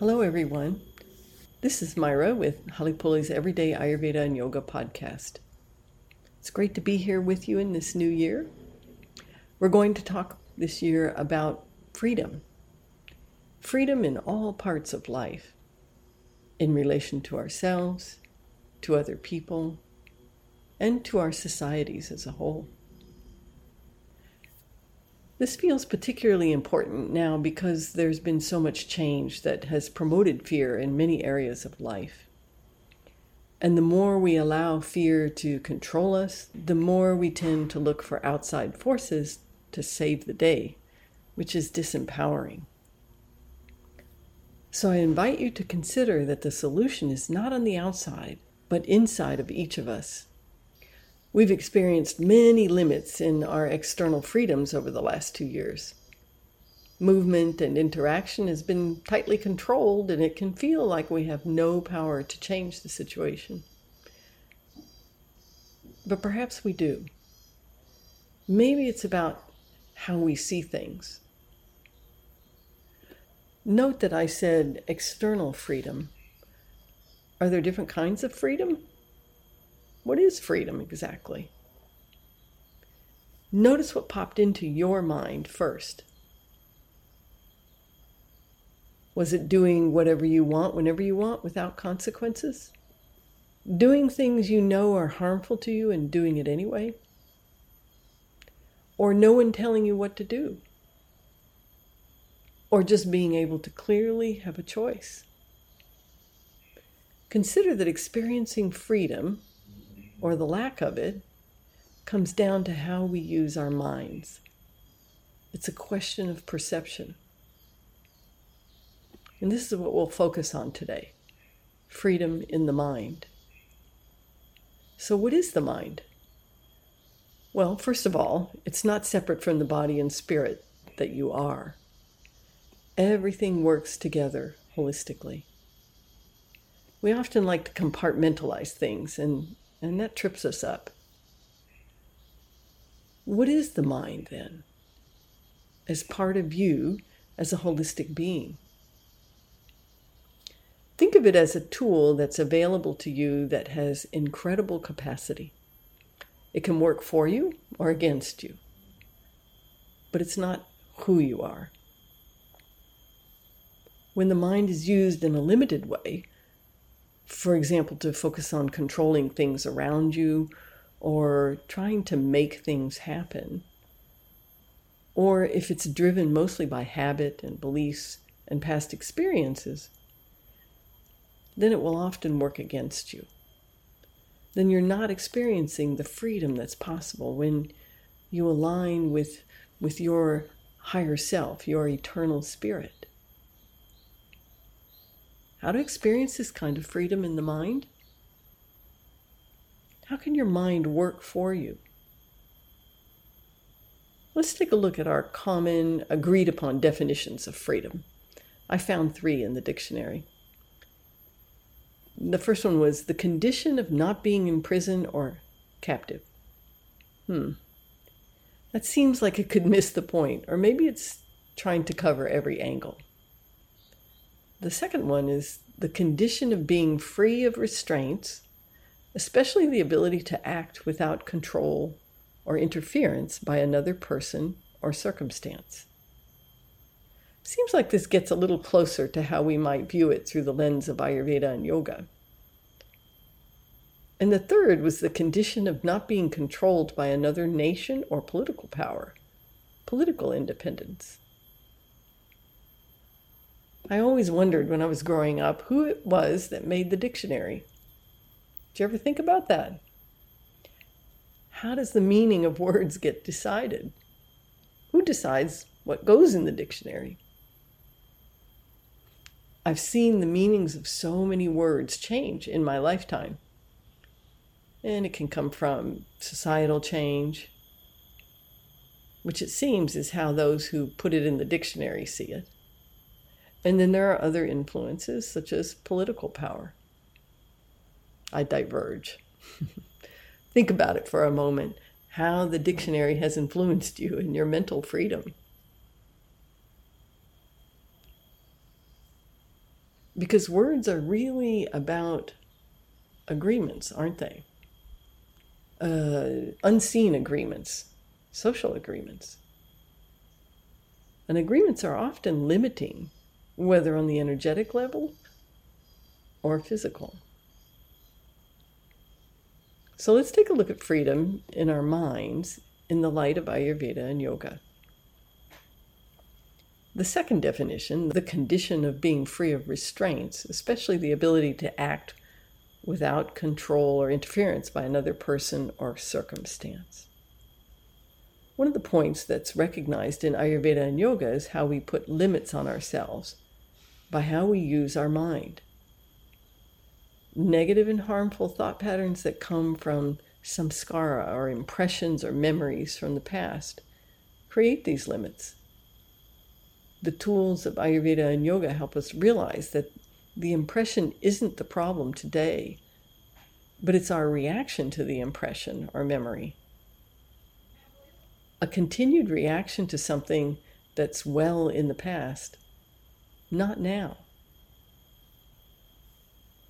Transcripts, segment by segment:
Hello, everyone. This is Myra with Halepule's Everyday Ayurveda and Yoga podcast. It's great to be here with you in this new year. We're going to talk this year about freedom. Freedom in all parts of life, in relation to ourselves, to other people, and to our societies as a whole. This feels particularly important now because there's been so much change that has promoted fear in many areas of life. And the more we allow fear to control us, the more we tend to look for outside forces to save the day, which is disempowering. So I invite you to consider that the solution is not on the outside, but inside of each of us. We've experienced many limits in our external freedoms over the last two years. Movement and interaction has been tightly controlled, and it can feel like we have no power to change the situation. But perhaps we do. Maybe it's about how we see things. Note that I said external freedom. Are there different kinds of freedom? What is freedom exactly? Notice what popped into your mind first. Was it doing whatever you want whenever you want without consequences? Doing things you know are harmful to you and doing it anyway? Or no one telling you what to do? Or just being able to clearly have a choice? Consider that experiencing freedom or the lack of it, comes down to how we use our minds. It's a question of perception. And this is what we'll focus on today freedom in the mind. So, what is the mind? Well, first of all, it's not separate from the body and spirit that you are. Everything works together holistically. We often like to compartmentalize things and and that trips us up. What is the mind then? As part of you as a holistic being. Think of it as a tool that's available to you that has incredible capacity. It can work for you or against you, but it's not who you are. When the mind is used in a limited way, for example, to focus on controlling things around you or trying to make things happen. Or if it's driven mostly by habit and beliefs and past experiences, then it will often work against you. Then you're not experiencing the freedom that's possible when you align with, with your higher self, your eternal spirit how to experience this kind of freedom in the mind? How can your mind work for you? Let's take a look at our common, agreed upon definitions of freedom. I found three in the dictionary. The first one was the condition of not being in prison or captive. Hmm. That seems like it could miss the point, or maybe it's trying to cover every angle. The second one is the condition of being free of restraints, especially the ability to act without control or interference by another person or circumstance. Seems like this gets a little closer to how we might view it through the lens of Ayurveda and yoga. And the third was the condition of not being controlled by another nation or political power, political independence. I always wondered when I was growing up who it was that made the dictionary. Did you ever think about that? How does the meaning of words get decided? Who decides what goes in the dictionary? I've seen the meanings of so many words change in my lifetime. And it can come from societal change, which it seems is how those who put it in the dictionary see it. And then there are other influences, such as political power. I diverge. Think about it for a moment how the dictionary has influenced you and your mental freedom. Because words are really about agreements, aren't they? Uh, unseen agreements, social agreements. And agreements are often limiting, whether on the energetic level or physical. So let's take a look at freedom in our minds in the light of Ayurveda and yoga. The second definition, the condition of being free of restraints, especially the ability to act without control or interference by another person or circumstance. One of the points that's recognized in Ayurveda and yoga is how we put limits on ourselves by how we use our mind negative and harmful thought patterns that come from samskara or impressions or memories from the past create these limits. The tools of Ayurveda and yoga help us realize that the impression isn't the problem today, but it's our reaction to the impression or memory. A continued reaction to something that's well in the past, not now.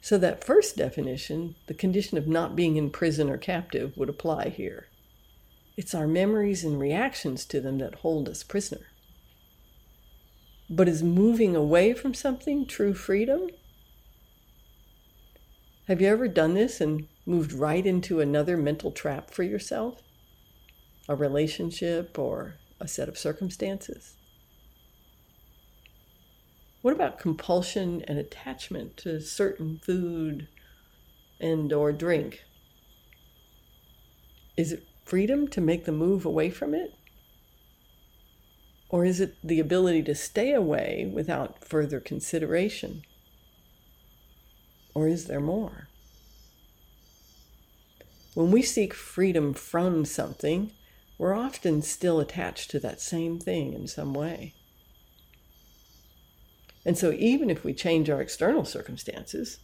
So, that first definition, the condition of not being in prison or captive, would apply here. It's our memories and reactions to them that hold us prisoner. But is moving away from something true freedom? Have you ever done this and moved right into another mental trap for yourself? A relationship or a set of circumstances? What about compulsion and attachment to certain food and or drink? Is it freedom to make the move away from it? Or is it the ability to stay away without further consideration? Or is there more? When we seek freedom from something, we're often still attached to that same thing in some way. And so, even if we change our external circumstances,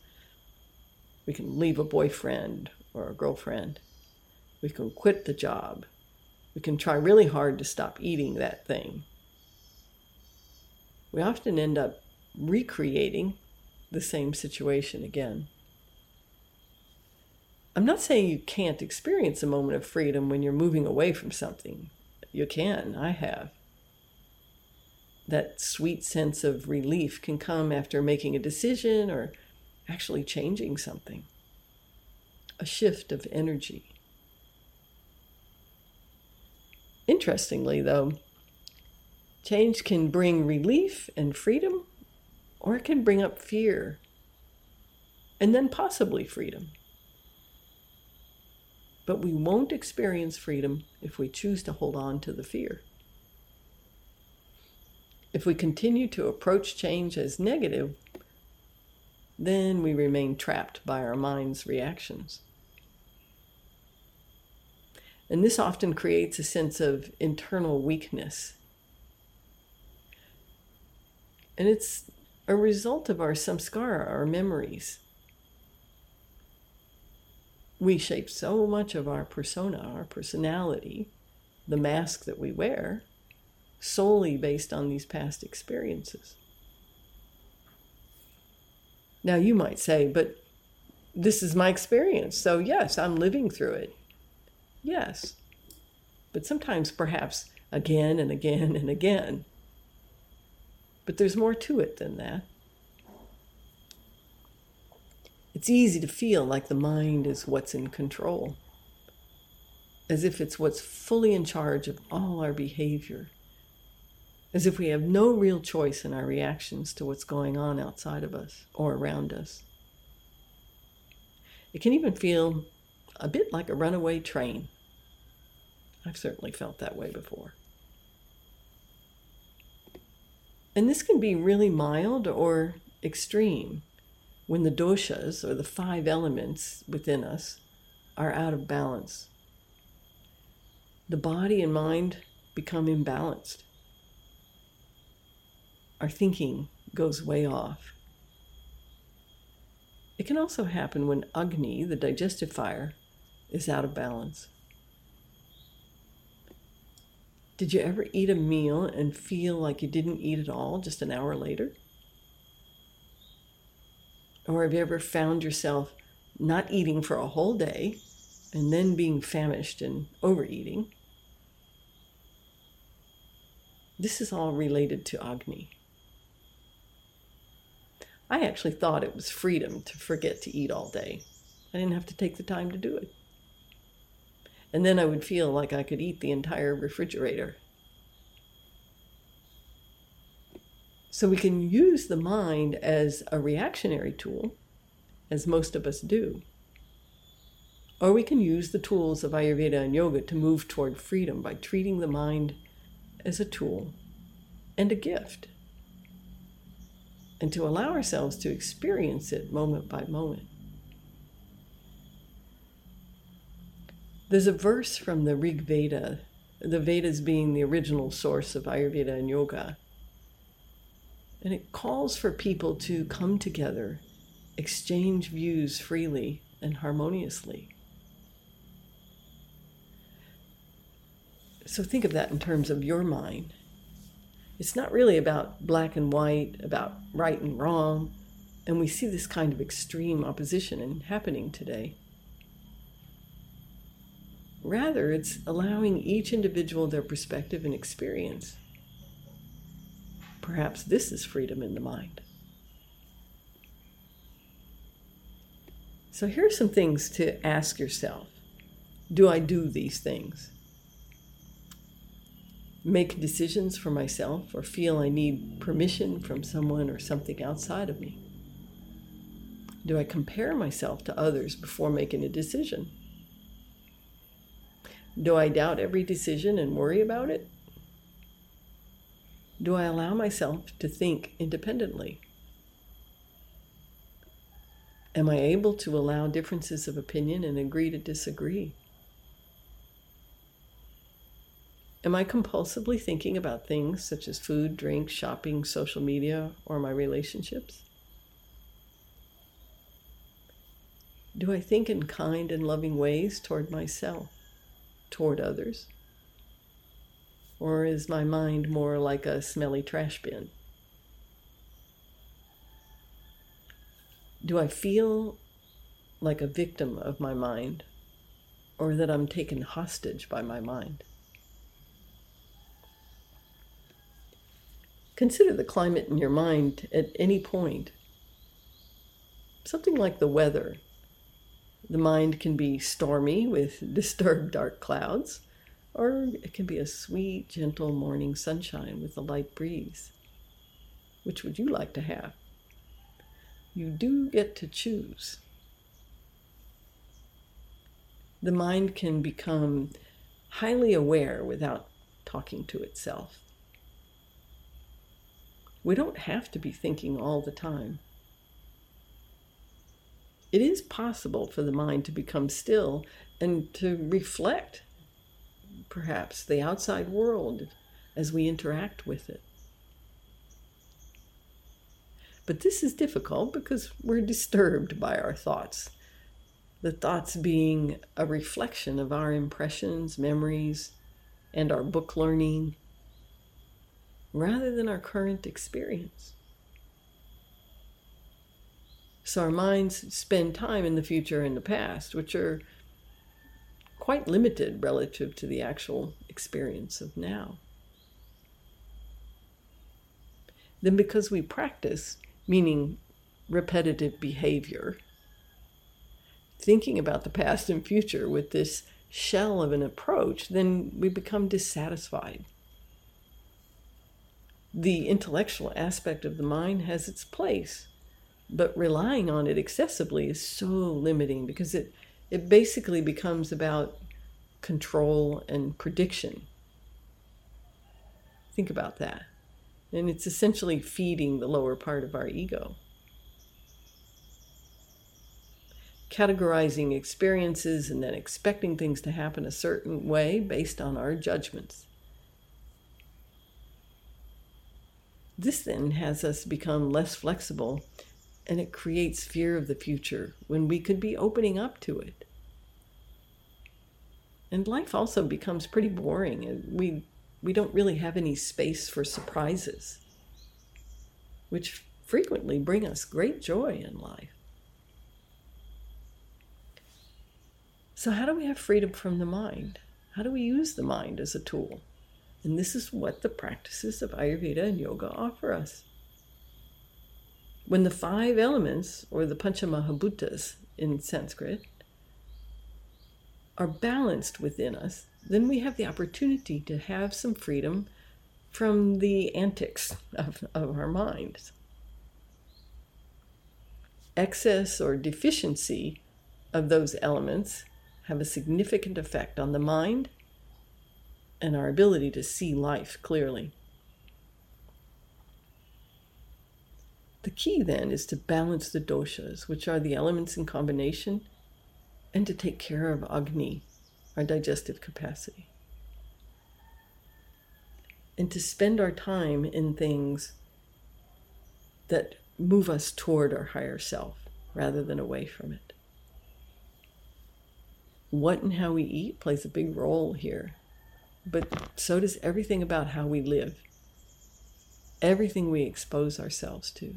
we can leave a boyfriend or a girlfriend, we can quit the job, we can try really hard to stop eating that thing. We often end up recreating the same situation again. I'm not saying you can't experience a moment of freedom when you're moving away from something. You can, I have that sweet sense of relief can come after making a decision or actually changing something. A shift of energy. Interestingly, though, change can bring relief and freedom, or it can bring up fear and then possibly freedom. But we won't experience freedom if we choose to hold on to the fear. If we continue to approach change as negative, then we remain trapped by our mind's reactions. And this often creates a sense of internal weakness. And it's a result of our samskara, our memories. We shape so much of our persona, our personality, the mask that we wear, solely based on these past experiences. Now, you might say, but this is my experience, so yes, I'm living through it. Yes. But sometimes, perhaps, again and again and again. But there's more to it than that. It's easy to feel like the mind is what's in control, as if it's what's fully in charge of all our behavior as if we have no real choice in our reactions to what's going on outside of us or around us. It can even feel a bit like a runaway train. I've certainly felt that way before. And this can be really mild or extreme when the doshas, or the five elements within us, are out of balance. The body and mind become imbalanced our thinking goes way off. It can also happen when Agni, the digestive fire, is out of balance. Did you ever eat a meal and feel like you didn't eat at all just an hour later? Or have you ever found yourself not eating for a whole day and then being famished and overeating? This is all related to Agni. I actually thought it was freedom to forget to eat all day. I didn't have to take the time to do it. And then I would feel like I could eat the entire refrigerator. So we can use the mind as a reactionary tool, as most of us do. Or we can use the tools of Ayurveda and yoga to move toward freedom by treating the mind as a tool and a gift, and to allow ourselves to experience it moment by moment. There's a verse from the Rig Veda, the Vedas being the original source of Ayurveda and yoga, and it calls for people to come together, exchange views freely and harmoniously. So think of that in terms of your mind. It's not really about black and white, about right and wrong, and we see this kind of extreme opposition happening today. Rather, it's allowing each individual their perspective and experience. Perhaps this is freedom in the mind. So, here are some things to ask yourself Do I do these things? Make decisions for myself or feel I need permission from someone or something outside of me? Do I compare myself to others before making a decision? Do I doubt every decision and worry about it? Do I allow myself to think independently? Am I able to allow differences of opinion and agree to disagree? Am I compulsively thinking about things such as food, drink, shopping, social media, or my relationships? Do I think in kind and loving ways toward myself, toward others? Or is my mind more like a smelly trash bin? Do I feel like a victim of my mind or that I'm taken hostage by my mind? Consider the climate in your mind at any point. Something like the weather. The mind can be stormy with disturbed dark clouds, or it can be a sweet, gentle morning sunshine with a light breeze. Which would you like to have? You do get to choose. The mind can become highly aware without talking to itself. We don't have to be thinking all the time. It is possible for the mind to become still and to reflect perhaps the outside world as we interact with it. But this is difficult because we're disturbed by our thoughts. The thoughts being a reflection of our impressions, memories, and our book learning, rather than our current experience. So our minds spend time in the future and the past, which are quite limited relative to the actual experience of now. Then, because we practice, meaning repetitive behavior, thinking about the past and future with this shell of an approach, then we become dissatisfied. The intellectual aspect of the mind has its place, but relying on it excessively is so limiting because it it basically becomes about control and prediction. Think about that. And it's essentially feeding the lower part of our ego. Categorizing experiences and then expecting things to happen a certain way based on our judgments. This then has us become less flexible and it creates fear of the future when we could be opening up to it. And life also becomes pretty boring and we we don't really have any space for surprises, which frequently bring us great joy in life. So, how do we have freedom from the mind? How do we use the mind as a tool? And this is what the practices of Ayurveda and yoga offer us. When the five elements, or the Panchamahabhutas in Sanskrit, are balanced within us, then we have the opportunity to have some freedom from the antics of, of our minds. Excess or deficiency of those elements have a significant effect on the mind and our ability to see life clearly. The key then is to balance the doshas, which are the elements in combination, and to take care of Agni, our digestive capacity. And to spend our time in things that move us toward our higher self rather than away from it. What and how we eat plays a big role here but so does everything about how we live, everything we expose ourselves to.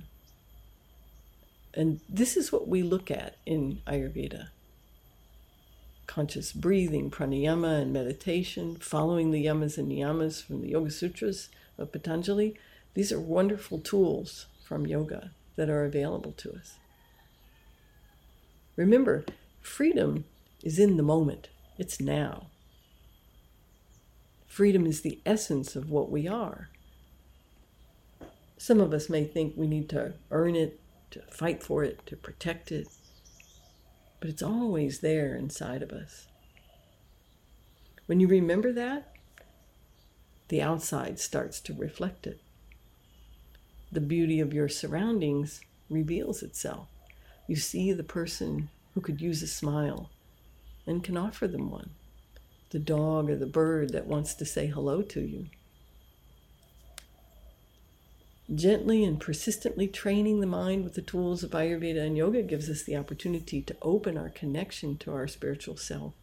And this is what we look at in Ayurveda conscious breathing, pranayama, and meditation, following the yamas and niyamas from the Yoga Sutras of Patanjali. These are wonderful tools from yoga that are available to us. Remember, freedom is in the moment, it's now. Freedom is the essence of what we are. Some of us may think we need to earn it, to fight for it, to protect it, but it's always there inside of us. When you remember that, the outside starts to reflect it. The beauty of your surroundings reveals itself. You see the person who could use a smile and can offer them one the dog or the bird that wants to say hello to you. Gently and persistently training the mind with the tools of Ayurveda and yoga gives us the opportunity to open our connection to our spiritual self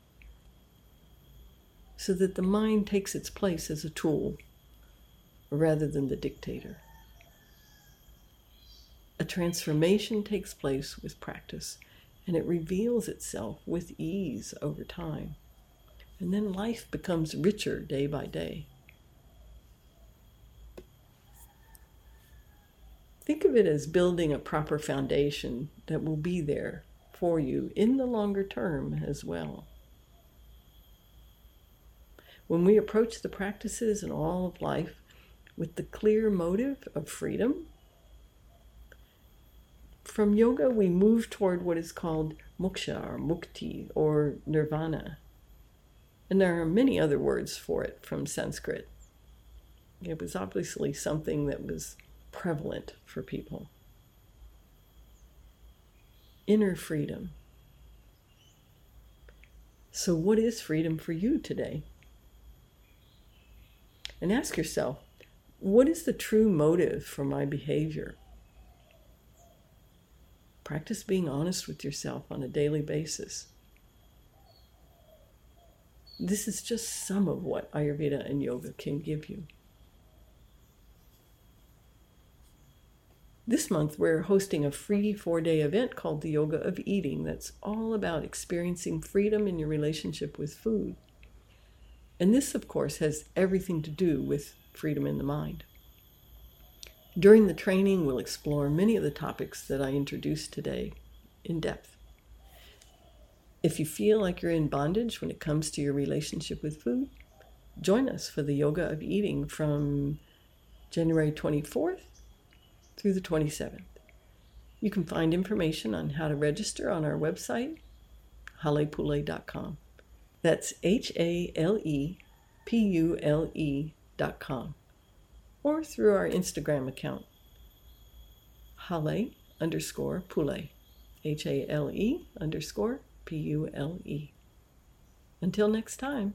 so that the mind takes its place as a tool rather than the dictator. A transformation takes place with practice and it reveals itself with ease over time. And then life becomes richer day by day. Think of it as building a proper foundation that will be there for you in the longer term as well. When we approach the practices and all of life with the clear motive of freedom, from yoga we move toward what is called moksha or mukti or nirvana. And there are many other words for it from Sanskrit. It was obviously something that was prevalent for people. Inner freedom. So, what is freedom for you today? And ask yourself what is the true motive for my behavior? Practice being honest with yourself on a daily basis. This is just some of what Ayurveda and yoga can give you. This month, we're hosting a free four day event called the Yoga of Eating that's all about experiencing freedom in your relationship with food. And this, of course, has everything to do with freedom in the mind. During the training, we'll explore many of the topics that I introduced today in depth. If you feel like you're in bondage when it comes to your relationship with food, join us for the Yoga of Eating from January 24th through the 27th. You can find information on how to register on our website, halepule.com. That's H A L E P U L E.com. Or through our Instagram account, hale underscore pule. H A L E underscore P U L E. Until next time.